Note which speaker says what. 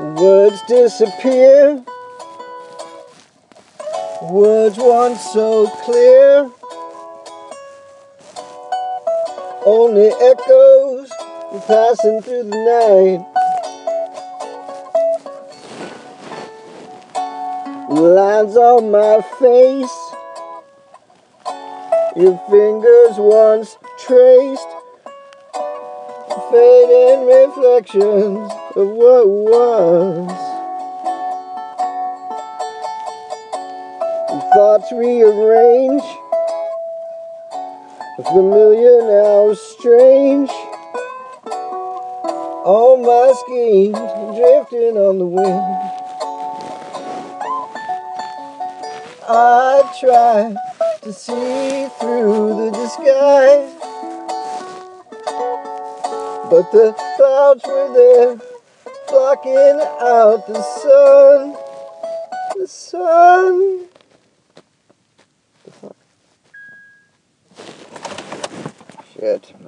Speaker 1: Words disappear. Words once so clear. Only echoes passing through the night. Lines on my face. Your fingers once traced. Fading reflections of what was. Thoughts rearrange. Familiar now strange. All my schemes drifting on the wind. I try to see through the disguise. But the clouds were there, blocking out the sun. The sun. Shit.